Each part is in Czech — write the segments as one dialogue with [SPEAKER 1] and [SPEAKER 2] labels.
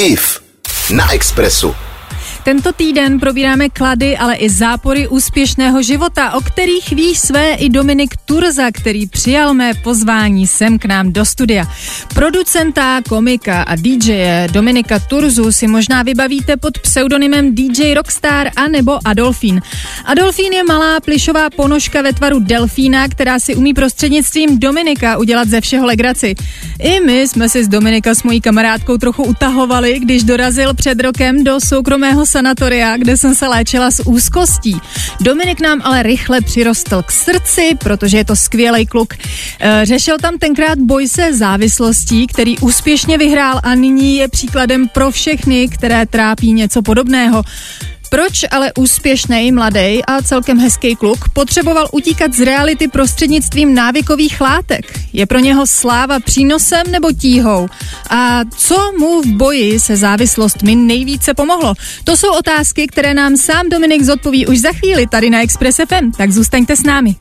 [SPEAKER 1] IF na Expressu.
[SPEAKER 2] Tento týden probíráme klady, ale i zápory úspěšného života, o kterých ví své i Dominik Turza, který přijal mé pozvání sem k nám do studia. Producenta, komika a DJ Dominika Turzu si možná vybavíte pod pseudonymem DJ Rockstar a nebo Adolfín. Adolfín je malá plišová ponožka ve tvaru delfína, která si umí prostřednictvím Dominika udělat ze všeho legraci. I my jsme si s Dominika s mojí kamarádkou trochu utahovali, když dorazil před rokem do soukromého sanatoria, kde jsem se léčila s úzkostí. Dominik nám ale rychle přirostl k srdci, protože je to skvělý kluk. E, řešil tam tenkrát boj se závislostí, který úspěšně vyhrál a nyní je příkladem pro všechny, které trápí něco podobného. Proč ale úspěšný, mladý a celkem hezký kluk potřeboval utíkat z reality prostřednictvím návykových látek? Je pro něho sláva přínosem nebo tíhou? A co mu v boji se závislostmi nejvíce pomohlo? To jsou otázky, které nám sám Dominik zodpoví už za chvíli tady na Express FM, tak zůstaňte s námi.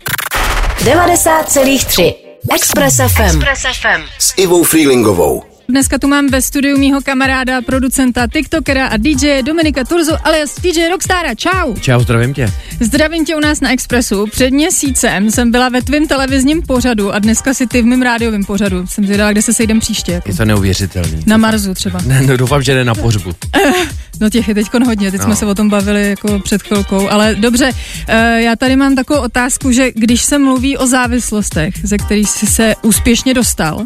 [SPEAKER 3] 90,3 Express FM. Express
[SPEAKER 1] FM. S Ivou Freelingovou.
[SPEAKER 2] Dneska tu mám ve studiu mýho kamaráda, producenta, tiktokera a DJ Dominika Turzu alias DJ Rockstara. Čau.
[SPEAKER 4] Čau, zdravím tě.
[SPEAKER 2] Zdravím tě u nás na Expressu. Před měsícem jsem byla ve tvém televizním pořadu a dneska si ty v mém rádiovém pořadu. Jsem zvědala, kde se sejdem příště. Jako.
[SPEAKER 4] Je to neuvěřitelný.
[SPEAKER 2] Na Marzu třeba.
[SPEAKER 4] Ne, no, doufám, že ne na pohřbu.
[SPEAKER 2] No těch je teď hodně, teď no. jsme se o tom bavili jako před chvilkou, ale dobře, eh, já tady mám takovou otázku, že když se mluví o závislostech, ze kterých jsi se úspěšně dostal,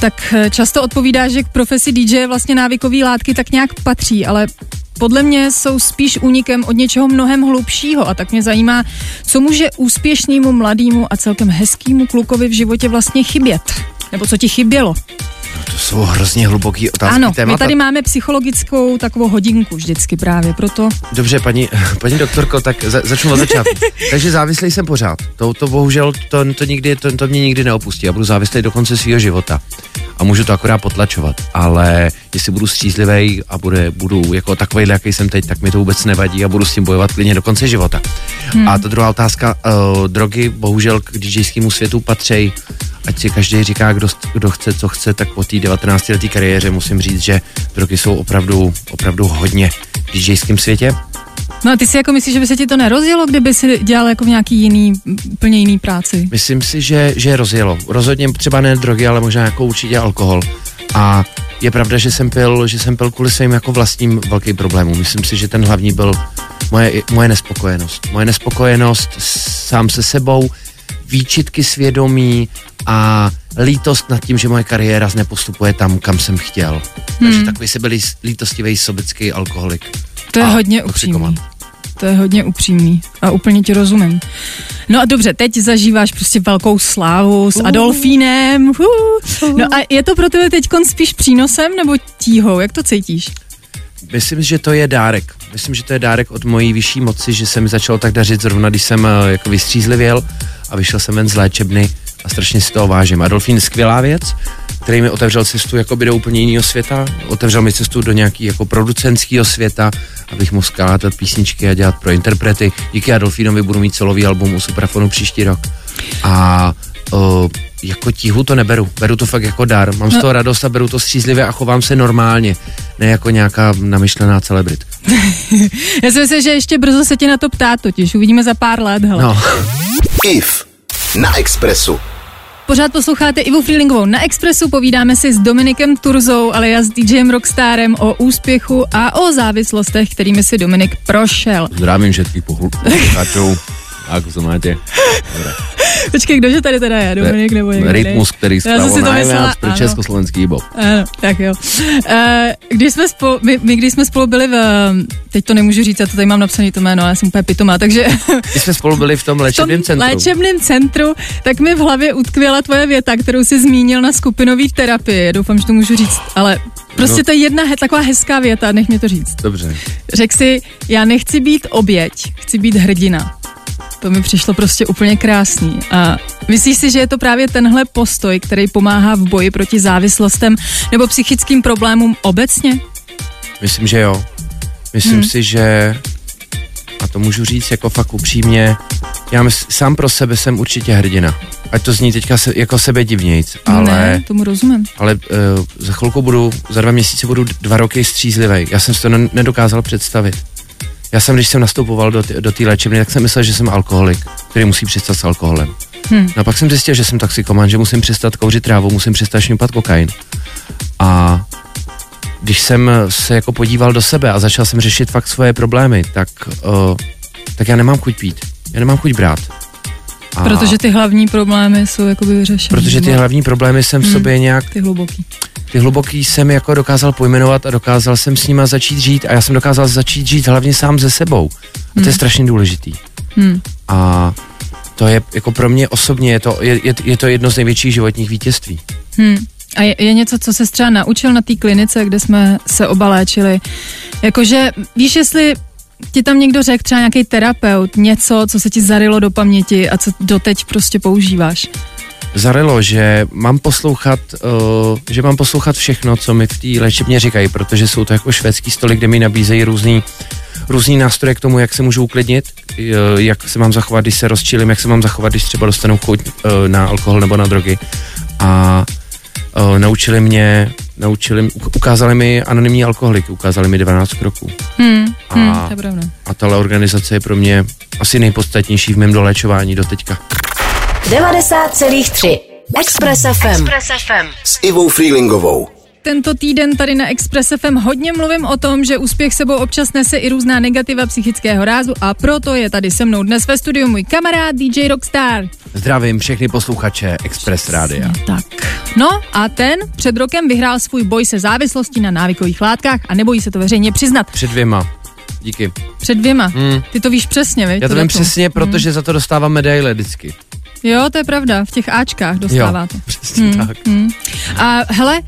[SPEAKER 2] tak eh, často odpovídá, že k profesi DJ vlastně návykové látky tak nějak patří, ale podle mě jsou spíš únikem od něčeho mnohem hlubšího a tak mě zajímá, co může úspěšnému, mladému a celkem hezkému klukovi v životě vlastně chybět. Nebo co ti chybělo?
[SPEAKER 4] To jsou hrozně hluboké otázky.
[SPEAKER 2] Ano, témata. my tady máme psychologickou takovou hodinku vždycky právě, proto.
[SPEAKER 4] Dobře, paní, paní doktorko, tak za, začnu od začátku. Takže závislý jsem pořád. To, to bohužel, to, to, nikdy, to, to mě nikdy neopustí. Já budu závislý do konce svého života. A můžu to akorát potlačovat. Ale jestli budu střízlivý a bude, budu jako takový, jaký jsem teď, tak mi to vůbec nevadí a budu s tím bojovat klidně do konce života. Hmm. A ta druhá otázka, uh, drogy bohužel k DJskému světu patří ať si každý říká, kdo, kdo chce, co chce, tak po té 19 leté kariéře musím říct, že drogy jsou opravdu, opravdu hodně v DJském světě.
[SPEAKER 2] No a ty si jako myslíš, že by se ti to nerozjelo, kdyby si dělal jako v nějaký jiný, úplně jiný práci?
[SPEAKER 4] Myslím si, že, že rozjelo. Rozhodně třeba ne drogy, ale možná jako určitě alkohol. A je pravda, že jsem pil, že jsem pil kvůli svým jako vlastním velkým problémům. Myslím si, že ten hlavní byl moje, moje nespokojenost. Moje nespokojenost sám se sebou, výčitky svědomí a lítost nad tím, že moje kariéra nepostupuje tam, kam jsem chtěl. Hmm. Takže takový se byl lítostivý sobecký alkoholik.
[SPEAKER 2] To je hodně upřímný. To je hodně upřímný a úplně ti rozumím. No a dobře, teď zažíváš prostě velkou slávu s uh. Adolfínem. Uh. No a je to pro tebe teď spíš přínosem nebo tíhou? Jak to cítíš?
[SPEAKER 4] Myslím, že to je dárek. Myslím, že to je dárek od mojí vyšší moci, že se mi začalo tak dařit zrovna, když jsem eh, jako vystřízlivěl a vyšel jsem ven z léčebny a strašně si toho vážím. Adolfín skvělá věc, který mi otevřel cestu jakoby do úplně jiného světa, otevřel mi cestu do nějaký jako producentského světa, abych mohl skládat písničky a dělat pro interprety. Díky Adolfínovi budu mít celový album u Suprafonu příští rok. A o, jako tíhu to neberu, beru to fakt jako dar. Mám no. z toho radost a beru to střízlivě a chovám se normálně, ne jako nějaká namyšlená celebritka.
[SPEAKER 2] Já si myslím, že ještě brzo se tě na to ptát totiž, uvidíme za pár let. Hele. No.
[SPEAKER 1] IF na Expressu.
[SPEAKER 2] Pořád posloucháte Ivu Freelingovou na Expressu, povídáme si s Dominikem Turzou, ale já s DJem Rockstarem o úspěchu a o závislostech, kterými si Dominik prošel.
[SPEAKER 4] Zdravím všetkých posluchačů. Ako se máte?
[SPEAKER 2] Dobre. Počkej, kdože tady teda je? Dominik nebo někdo?
[SPEAKER 4] Rytmus, který spravil najviac pro československý bob.
[SPEAKER 2] Ano, tak jo. Uh, když jsme spolu, my, my, když jsme spolu byli v, teď to nemůžu říct, já to tady mám napsané to jméno, já jsem úplně pitomá, takže...
[SPEAKER 4] Když jsme spolu byli v tom léčebném centru.
[SPEAKER 2] léčebném centru, tak mi v hlavě utkvěla tvoje věta, kterou jsi zmínil na skupinové terapii. Doufám, že to můžu říct, ale Prostě no. to je jedna he, taková hezká věta, nech mě to říct.
[SPEAKER 4] Dobře.
[SPEAKER 2] Řekl si, já nechci být oběť, chci být hrdina. To mi přišlo prostě úplně krásný. A myslíš si, že je to právě tenhle postoj, který pomáhá v boji proti závislostem nebo psychickým problémům obecně?
[SPEAKER 4] Myslím, že jo. Myslím hmm. si, že, a to můžu říct jako fakt upřímně, Já mys- sám pro sebe jsem určitě hrdina. Ať to zní teďka se, jako sebe divnějc, ale,
[SPEAKER 2] Ne, tomu rozumím.
[SPEAKER 4] ale uh, za chvilku budu, za dva měsíce budu dva roky střízlivý. Já jsem si to ne- nedokázal představit. Já jsem, když jsem nastupoval do, do té léčebny, tak jsem myslel, že jsem alkoholik, který musí přestat s alkoholem.
[SPEAKER 2] Hm.
[SPEAKER 4] No a pak jsem zjistil, že jsem toxikoman, že musím přestat kouřit trávu, musím přestat šňupat kokain. A když jsem se jako podíval do sebe a začal jsem řešit fakt svoje problémy, tak, uh, tak já nemám chuť pít. Já nemám chuť brát. A
[SPEAKER 2] Protože ty hlavní problémy jsou jakoby vyřešené.
[SPEAKER 4] protože ty
[SPEAKER 2] nebo
[SPEAKER 4] hlavní problémy jsem v
[SPEAKER 2] Hmm.
[SPEAKER 4] sobě nějak,
[SPEAKER 2] Ty hluboký.
[SPEAKER 4] ty hluboký jsem jako dokázal pojmenovat a dokázal jsem s nima začít žít a já jsem dokázal začít žít hlavně sám ze sebou. A to je
[SPEAKER 2] Hmm.
[SPEAKER 4] strašně důležitý.
[SPEAKER 2] Hm.
[SPEAKER 4] A to je jako pro mě osobně, je to, je, je, je to jedno z největších životních vítězství.
[SPEAKER 2] Hm. A je, je něco, co se třeba naučil na té klinice, kde jsme se oba léčili? Jakože, víš, jestli ti tam někdo řekl, třeba nějaký terapeut, něco, co se ti zarilo do paměti a co doteď prostě používáš.
[SPEAKER 4] Zarilo, že mám poslouchat, uh, že mám poslouchat všechno, co mi v té léčebně říkají, protože jsou to jako švédský stoly, kde mi nabízejí různý, různý nástroje k tomu, jak se můžu uklidnit, uh, jak se mám zachovat, když se rozčílim, jak se mám zachovat, když třeba dostanu chuť uh, na alkohol nebo na drogy. A naučili mě, naučili, uk- ukázali mi anonymní alkoholiky, ukázali mi 12 kroků.
[SPEAKER 2] Hm. Hm.
[SPEAKER 4] A-
[SPEAKER 2] To je pravda.
[SPEAKER 4] A tahle organizace je pro mě asi nejpodstatnější v mém doléčování do teďka.
[SPEAKER 3] 90,3 Express FM. Express FM.
[SPEAKER 1] S Ivou Freelingovou.
[SPEAKER 2] Tento týden tady na Express FM hodně mluvím o tom, že úspěch sebou občas nese i různá negativa psychického rázu a proto je tady se mnou dnes ve studiu můj kamarád DJ Rockstar.
[SPEAKER 4] Zdravím všechny posluchače Express Rádia.
[SPEAKER 2] Tak. No a ten před rokem vyhrál svůj boj se závislostí na návykových látkách a nebojí se to veřejně přiznat.
[SPEAKER 4] Před dvěma. Díky.
[SPEAKER 2] Před dvěma.
[SPEAKER 4] Hmm.
[SPEAKER 2] Ty to víš přesně, viď?
[SPEAKER 4] Já to vím přesně, protože za to dostávám medaile vždycky.
[SPEAKER 2] Jo, to je pravda, v těch Ačkách dostáváte.
[SPEAKER 4] Přesně
[SPEAKER 2] Hmm,
[SPEAKER 4] tak.
[SPEAKER 2] hmm. A hele,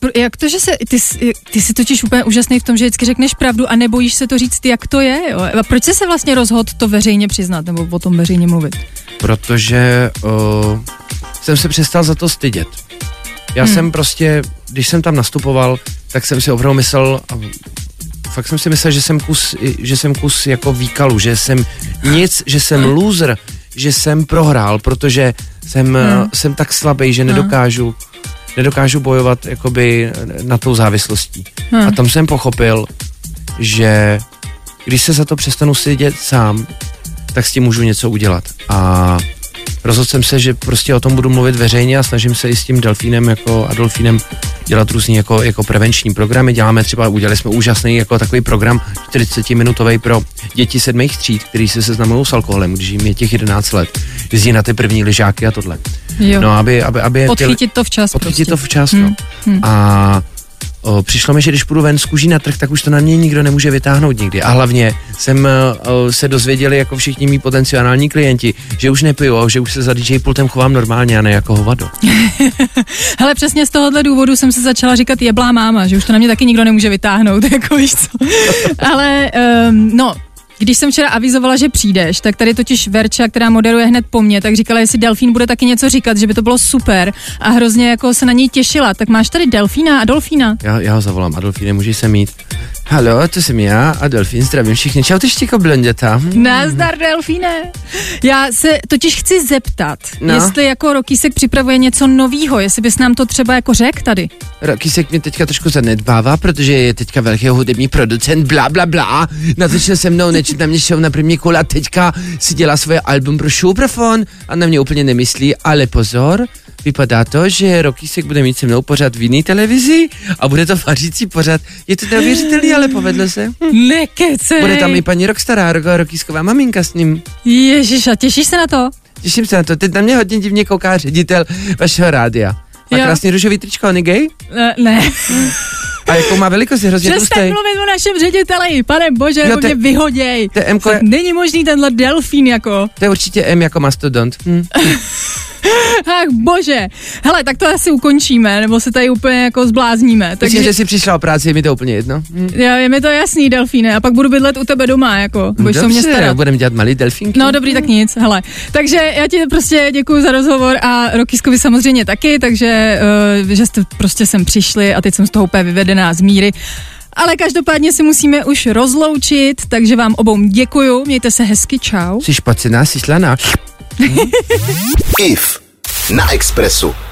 [SPEAKER 2] Uh, jak to, že se, ty, jsi- ty jsi totiž úplně úžasný v tom, že vždycky řekneš pravdu a nebojíš se to říct, jak to je, jo? A proč jsi se vlastně rozhodl to veřejně přiznat, nebo o tom veřejně mluvit?
[SPEAKER 4] Protože uh, jsem se přestal za to stydět. Já
[SPEAKER 2] Hmm.
[SPEAKER 4] jsem prostě, když jsem tam nastupoval, tak jsem si opravdu myslel, a fakt jsem si myslel, že jsem kus, že jsem kus jako výkalu, že jsem nic, že jsem loser, že jsem prohrál, protože jsem,
[SPEAKER 2] Hmm.
[SPEAKER 4] hmm. jsem tak slabý, že nedokážu, nedokážu bojovat jakoby na tou závislostí.
[SPEAKER 2] Hmm.
[SPEAKER 4] A tam jsem pochopil, že když se za to přestanu stydět sám, tak s tím můžu něco udělat. A rozhodl jsem se, že prostě o tom budu mluvit veřejně a snažím se i s tím Delfínem jako Adolfínem dělat různý jako, jako prevenční programy. Děláme třeba, udělali jsme úžasný jako takový program 40-minutový pro děti sedmých tříd, který se seznamují s alkoholem, když jim je těch 11 let. Jezdí na ty první lyžáky a tohle.
[SPEAKER 2] Jo.
[SPEAKER 4] No, aby, aby, aby
[SPEAKER 2] Podchytit to včas
[SPEAKER 4] Podchytit
[SPEAKER 2] prostě.
[SPEAKER 4] to včas, no.
[SPEAKER 2] Hmm, hmm.
[SPEAKER 4] A o, přišlo mi, že když půjdu ven z kůží na trh, tak už to na mě nikdo nemůže vytáhnout nikdy. A hlavně jsem o, se dozvěděli jako všichni mý potenciální klienti, že už nepiju, a že už se za DJ pultem chovám normálně a ne jako hovado.
[SPEAKER 2] Hele, přesně z tohohle důvodu jsem se začala říkat jeblá máma, že už to na mě taky nikdo nemůže vytáhnout, jako víš co. Ale, um, no, když jsem včera avizovala, že přijdeš, tak tady totiž Verča, která moderuje hned po mně, tak říkala, jestli Delfín bude taky něco říkat, že by to bylo super a hrozně jako se na něj těšila. Tak máš tady Delfína a Dolfína.
[SPEAKER 4] Já, já ho zavolám, Adolfíne, můžeš se mít. Halo, to jsem já, Adolfín, zdravím všichni. Čau, ty štěko blonděta.
[SPEAKER 2] Nazdar, Delfíne. Já se totiž chci zeptat, no. Jestli jako Rokýsek připravuje něco novýho, jestli bys nám to třeba jako řekl tady.
[SPEAKER 4] Rokýsek mě teďka trošku zanedbává, protože je teďka velký hudební producent, bla, bla, bla. Natočil se mnou, nečet na mě show na první kole a teďka si dělá svoje album pro Showbrafon a na mě úplně nemyslí, ale pozor, vypadá to, že Rokýsek bude mít se mnou pořád v jiný televizi a bude to vařící pořád. Je to neuvěřitelný, ale povedlo se.
[SPEAKER 2] Nekecej.
[SPEAKER 4] Bude tam i paní Rockstar, Ro- Rokýsková maminka s ním.
[SPEAKER 2] Ježiš, a těšíš se na to?
[SPEAKER 4] Těším se na to, teď na mě hodně divně kouká ředitel vašeho rádia. Má
[SPEAKER 2] Jo.
[SPEAKER 4] krásný růžový tričko, on je gay?
[SPEAKER 2] Ne, ne.
[SPEAKER 4] A jakou má velikost, je hrozně
[SPEAKER 2] Přestaň
[SPEAKER 4] tlustý.
[SPEAKER 2] mluvit o našem řediteli, pane bože,
[SPEAKER 4] No
[SPEAKER 2] jako
[SPEAKER 4] to-
[SPEAKER 2] mě vyhoděj.
[SPEAKER 4] To je
[SPEAKER 2] Není možný tenhle delfín jako.
[SPEAKER 4] to je určitě M jako mastodont. Hm.
[SPEAKER 2] Ach bože. Hele, tak to asi ukončíme, nebo se tady úplně jako zblázníme.
[SPEAKER 4] Takže
[SPEAKER 2] Takže
[SPEAKER 4] že jsi přišla o práci, je mi to úplně jedno. Hm.
[SPEAKER 2] já, je mi to jasný, Delfíne, a pak budu bydlet u tebe doma, jako, budeš se o mě starat.
[SPEAKER 4] budeme dělat malý delfínky.
[SPEAKER 2] No dobrý, tak nic, hele. Takže já ti prostě děkuji za rozhovor a Rokiskovi samozřejmě taky, takže uh, že jste prostě sem přišli a teď jsem z toho úplně vyvedená z míry. Ale každopádně si musíme už rozloučit, takže vám obou děkuju, mějte se hezky, čau.
[SPEAKER 4] Jsi špacená, jsi slaná.
[SPEAKER 1] IF na Expressu.